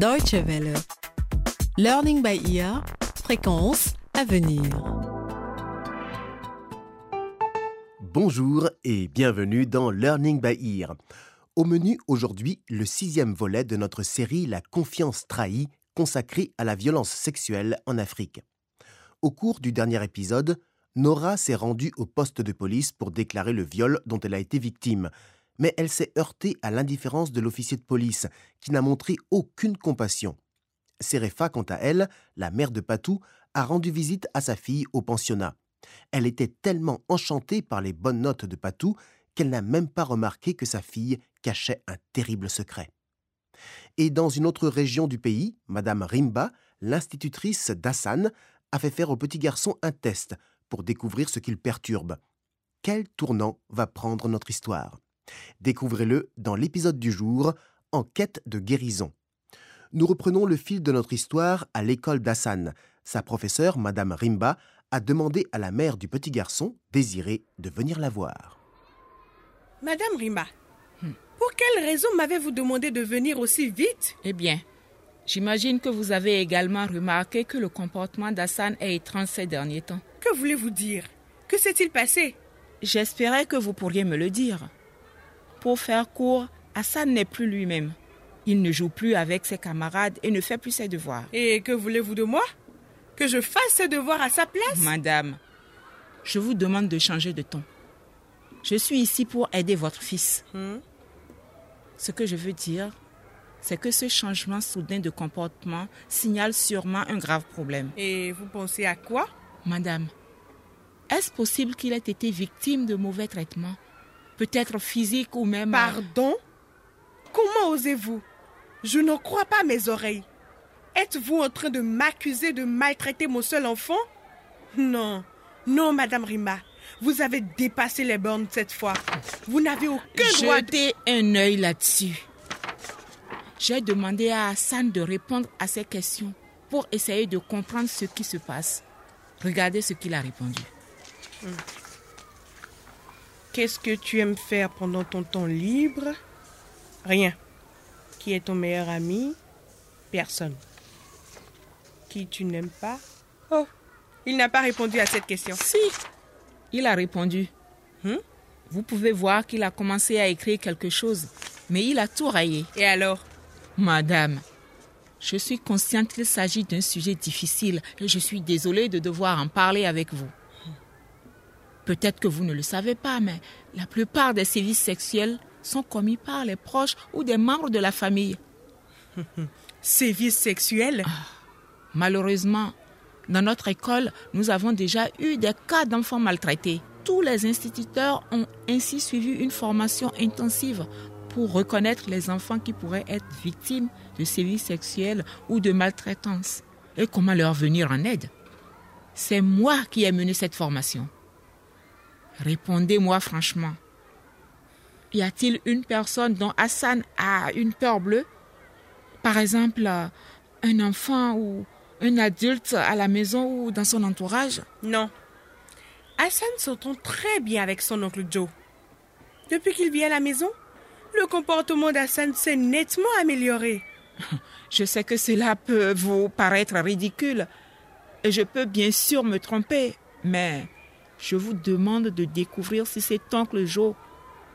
Deutsche Welle. Learning by ear, fréquence à venir. Bonjour et bienvenue dans Learning by Ear. Au menu aujourd'hui, le sixième volet de notre série La confiance trahie consacrée à la violence sexuelle en Afrique. Au cours du dernier épisode, Nora s'est rendue au poste de police pour déclarer le viol dont elle a été victime, mais elle s'est heurtée à l'indifférence de l'officier de police, qui n'a montré aucune compassion. Serefa, quant à elle, la mère de Patou, a rendu visite à sa fille au pensionnat. Elle était tellement enchantée par les bonnes notes de Patou qu'elle n'a même pas remarqué que sa fille cachait un terrible secret. Et dans une autre région du pays, Madame Rimba, l'institutrice d'Hassan, a fait faire au petit garçon un test pour découvrir ce qu'il perturbe. Quel tournant va prendre notre histoire? Découvrez-le dans l'épisode du jour, En quête de guérison. Nous reprenons le fil de notre histoire à l'école d'Hassan. Sa professeure, Madame Rimba, a demandé à la mère du petit garçon, désiré, de venir la voir. Madame Rimba, pour quelle raison m'avez-vous demandé de venir aussi vite? Eh bien, j'imagine que vous avez également remarqué que le comportement d'Hassan est étrange ces derniers temps. Que voulez-vous dire? Que s'est-il passé? J'espérais que vous pourriez me le dire. Pour faire court, Hassan n'est plus lui-même. Il ne joue plus avec ses camarades et ne fait plus ses devoirs. Et que voulez-vous de moi? Que je fasse ses devoirs à sa place? Madame, je vous demande de changer de ton. Je suis ici pour aider votre fils. Hmm? Ce que je veux dire, c'est que ce changement soudain de comportement signale sûrement un grave problème. Et vous pensez à quoi? Madame, est-ce possible qu'il ait été victime de mauvais traitements? Peut-être physiques ou même... Pardon? Comment osez-vous? Je n'en crois pas mes oreilles. Êtes-vous en train de m'accuser de maltraiter mon seul enfant? Non, non, Madame Rima. Vous avez dépassé les bornes cette fois. Vous n'avez aucun droit de... Jetez un œil là-dessus. J'ai demandé à Hassan de répondre à ces questions pour essayer de comprendre ce qui se passe. Regardez ce qu'il a répondu. Qu'est-ce que tu aimes faire pendant ton temps libre? Rien. Qui est ton meilleur ami? Personne. Qui tu n'aimes pas? Oh, il n'a pas répondu à cette question. Si, il a répondu. Hmm? Vous pouvez voir qu'il a commencé à écrire quelque chose, mais il a tout rayé. Et alors? Madame, je suis consciente qu'il s'agit d'un sujet difficile et je suis désolée de devoir en parler avec vous. Peut-être que vous ne le savez pas, mais la plupart des sévices sexuels sont commis par les proches ou des membres de la famille. Sévices sexuels? Malheureusement, dans notre école, nous avons déjà eu des cas d'enfants maltraités. Tous les instituteurs ont ainsi suivi une formation intensive pour reconnaître les enfants qui pourraient être victimes de sévices sexuels ou de maltraitance et comment leur venir en aide? C'est moi qui ai mené cette formation. Répondez-moi franchement. Y a-t-il une personne dont Hassan a une peur bleue? Par exemple, un enfant ou un adulte à la maison ou dans son entourage? Non. Hassan s'entend très bien avec son oncle Joe. Depuis qu'il vit à la maison, le comportement d'Hassan s'est nettement amélioré. Je sais que cela peut vous paraître ridicule et je peux bien sûr me tromper, mais je vous demande de découvrir si cet oncle Joe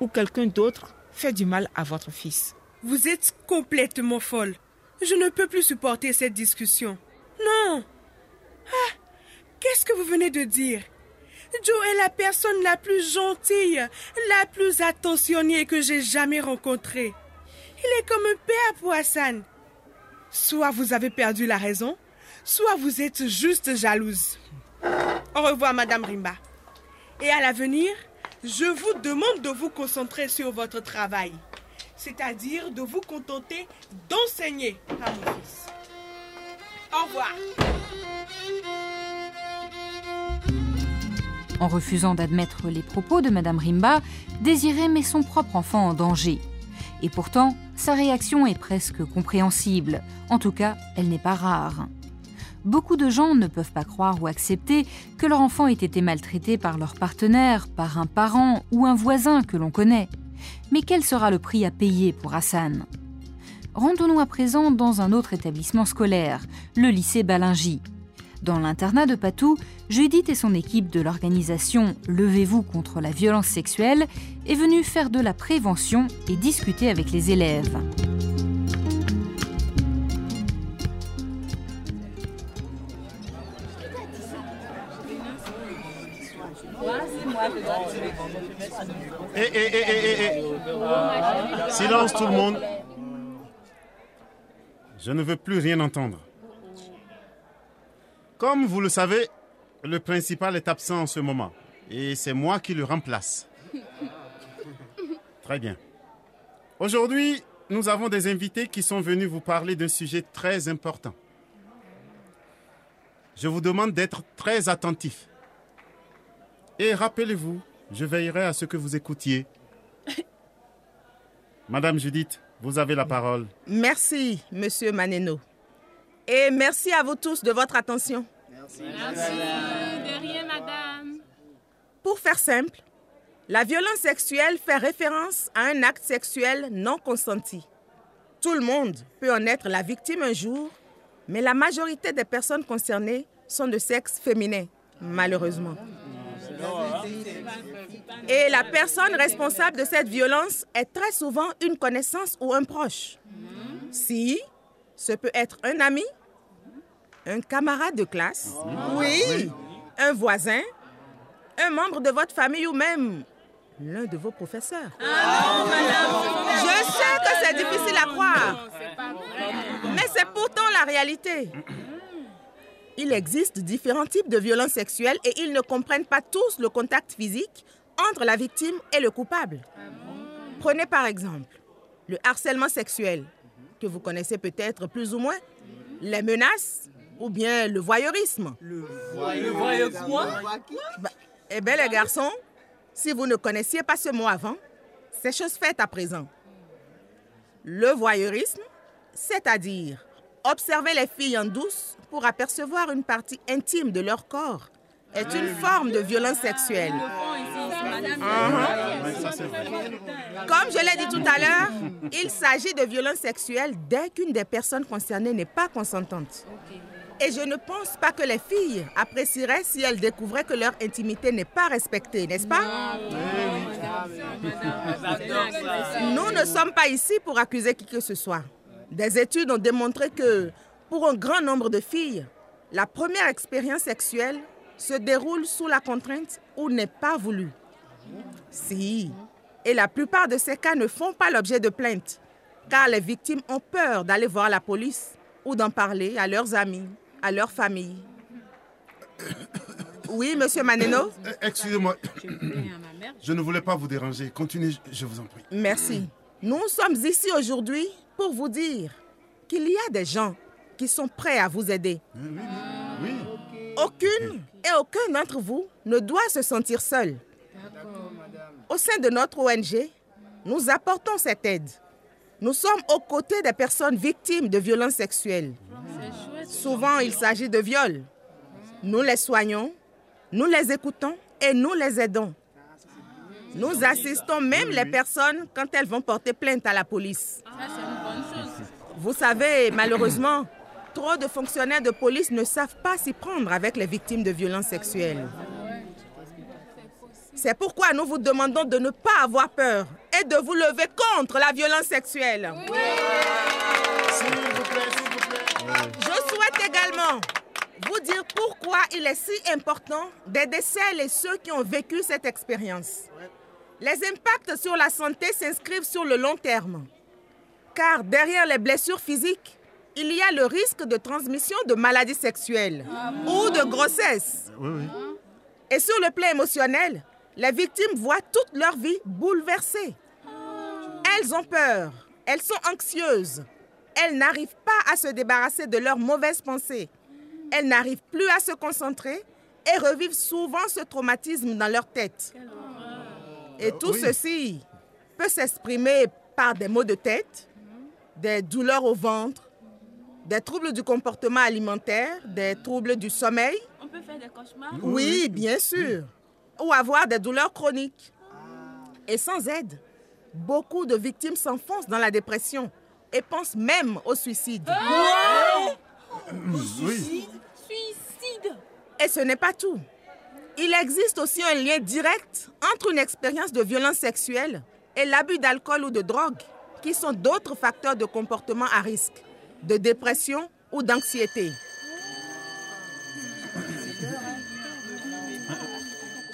ou quelqu'un d'autre fait du mal à votre fils. Vous êtes complètement folle. Je ne peux plus supporter cette discussion. Non. Ah, qu'est-ce que vous venez de dire? Joe est la personne la plus gentille, la plus attentionnée que j'ai jamais rencontrée. Il est comme un père pour Hassan. Soit vous avez perdu la raison, soit vous êtes juste jalouse. Au revoir, Madame Rimba. Et à l'avenir, je vous demande de vous concentrer sur votre travail, c'est-à-dire de vous contenter d'enseigner à mon fils. Au revoir. En refusant d'admettre les propos de Madame Rimba, Désiré met son propre enfant en danger. Et pourtant, sa réaction est presque compréhensible. En tout cas, elle n'est pas rare. Beaucoup de gens ne peuvent pas croire ou accepter que leur enfant ait été maltraité par leur partenaire, par un parent ou un voisin que l'on connaît. Mais quel sera le prix à payer pour Hassan? Rendons-nous à présent dans un autre établissement scolaire, le lycée Balingy. Dans l'internat de Patou, Judith et son équipe de l'organisation Levez-vous contre la violence sexuelle est venue faire de la prévention et discuter avec les élèves. Eh, eh, eh. Silence tout le monde. Je ne veux plus rien entendre. Comme vous le savez, le principal est absent en ce moment et c'est moi qui le remplace. Très bien. Aujourd'hui, nous avons des invités qui sont venus vous parler d'un sujet très important. Je vous demande d'être très attentifs. Et rappelez-vous, je veillerai à ce que vous écoutiez. Madame Judith, vous avez la parole. Merci, monsieur Maneno. Et merci à vous tous de votre attention. Merci. De rien, madame. Pour faire simple, la violence sexuelle fait référence à un acte sexuel non consenti. Tout le monde peut en être la victime un jour, mais la majorité des personnes concernées sont de sexe féminin, malheureusement. Et la personne responsable de cette violence est très souvent une connaissance ou un proche. Si, ce peut être un ami, un camarade de classe, oui, un voisin, un membre de votre famille ou même l'un de vos professeurs. Je sais que c'est difficile à croire, mais c'est pourtant la réalité. Il existe différents types de violences sexuelles et ils ne comprennent pas tous le contact physique entre la victime et le coupable. Prenez par exemple le harcèlement sexuel, que vous connaissez peut-être plus ou moins, les menaces ou bien le voyeurisme. Le quoi? Bah, eh bien les garçons, si vous ne connaissiez pas ce mot avant, c'est chose faite à présent. Le voyeurisme, c'est-à-dire observer les filles en douce pour apercevoir une partie intime de leur corps, est une forme de violence sexuelle. Ça c'est vrai. Comme je l'ai dit tout à l'heure, il s'agit de violence sexuelle dès qu'une des personnes concernées n'est pas consentante. Et je ne pense pas que les filles apprécieraient si elles découvraient que leur intimité n'est pas respectée, n'est-ce pas? Nous ne sommes pas ici pour accuser qui que ce soit. Des études ont démontré que pour un grand nombre de filles, la première expérience sexuelle se déroule sous la contrainte ou n'est pas voulue. Si. Et la plupart de ces cas ne font pas l'objet de plaintes, car les victimes ont peur d'aller voir la police ou d'en parler à leurs amis, à leur famille. Oui, monsieur Maneno? Eh, Excusez-moi. Je ne voulais pas vous déranger. Continuez, je vous en prie. Merci. Nous sommes ici aujourd'hui pour vous dire qu'il y a des gens qui sont prêts à vous aider. Oui. Aucune et aucun d'entre vous ne doit se sentir seul. Au sein de notre ONG, nous apportons cette aide. Nous sommes aux côtés des personnes victimes de violences sexuelles. Souvent, il s'agit de viols. Nous les soignons, nous les écoutons et nous les aidons. Nous assistons même les personnes quand elles vont porter plainte à la police. Vous savez, malheureusement, trop de fonctionnaires de police ne savent pas s'y prendre avec les victimes de violences sexuelles. C'est pourquoi nous vous demandons de ne pas avoir peur et de vous lever contre la violence sexuelle. S'il vous plaît, s'il vous plaît. Je souhaite également vous dire pourquoi il est si important d'aider celles et ceux qui ont vécu cette expérience. Les impacts sur la santé s'inscrivent sur le long terme. Car derrière les blessures physiques, il y a le risque de transmission de maladies sexuelles ou de grossesse. Oui, oui. Et sur le plan émotionnel, les victimes voient toute leur vie bouleversée. Elles ont peur, elles sont anxieuses, elles n'arrivent pas à se débarrasser de leurs mauvaises pensées, elles n'arrivent plus à se concentrer et revivent souvent ce traumatisme dans leur tête. Et tout oui. ceci peut s'exprimer par des maux de tête, des douleurs au ventre, des troubles du comportement alimentaire, des troubles du sommeil, On peut faire des cauchemars? Oui, bien sûr. Ou avoir des douleurs chroniques. Et sans aide, beaucoup de victimes s'enfoncent dans la dépression et pense même au suicide. Oui. Suicide Et ce n'est pas tout. Il existe aussi un lien direct entre une expérience de violence sexuelle et l'abus d'alcool ou de drogue, qui sont d'autres facteurs de comportement à risque, de dépression ou d'anxiété.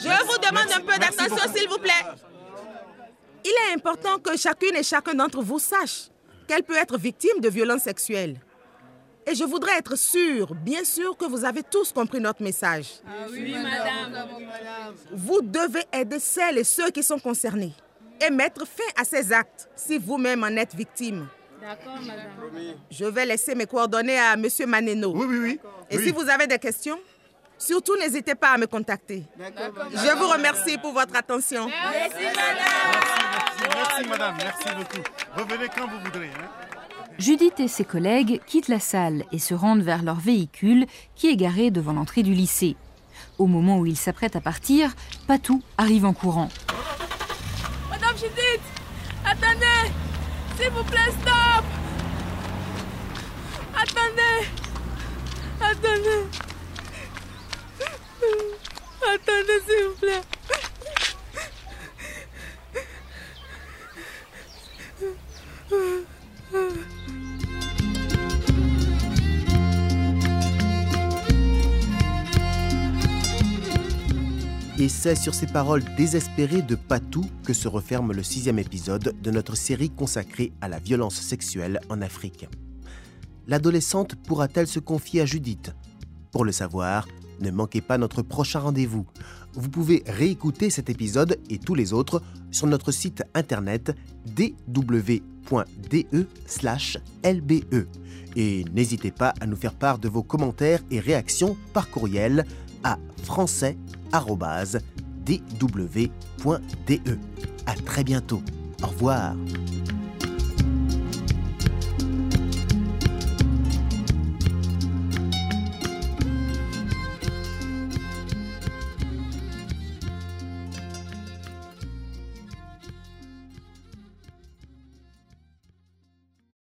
Je vous demande un peu d'attention, s'il vous plaît. Il est important que chacune et chacun d'entre vous sache qu'elle peut être victime de violences sexuelles. Et je voudrais être sûre, bien sûr, que vous avez tous compris notre message. Oui, madame. Vous devez aider celles et ceux qui sont concernés et mettre fin à ces actes si vous-même en êtes victime. D'accord, madame. Je vais laisser mes coordonnées à Monsieur Maneno. Oui, oui, oui. Et Oui. si vous avez des questions, surtout n'hésitez pas à me contacter. Je vous remercie pour votre attention. Merci, merci, madame. Merci beaucoup. Revenez quand vous voudrez. hein. Judith et ses collègues quittent la salle et se rendent vers leur véhicule qui est garé devant l'entrée du lycée. Au moment où ils s'apprêtent à partir, Patou arrive en courant. Madame Judith, attendez. S'il vous plaît, stop. Attendez. Attendez. C'est sur ces paroles désespérées de Patou que se referme le sixième épisode de notre série consacrée à la violence sexuelle en Afrique. L'adolescente pourra-t-elle se confier à Judith? Pour le savoir, ne manquez pas notre prochain rendez-vous. Vous pouvez réécouter cet épisode et tous les autres sur notre site internet dw.de/lbe. Et n'hésitez pas à nous faire part de vos commentaires et réactions par courriel à français@dw.de. À très bientôt. Au revoir.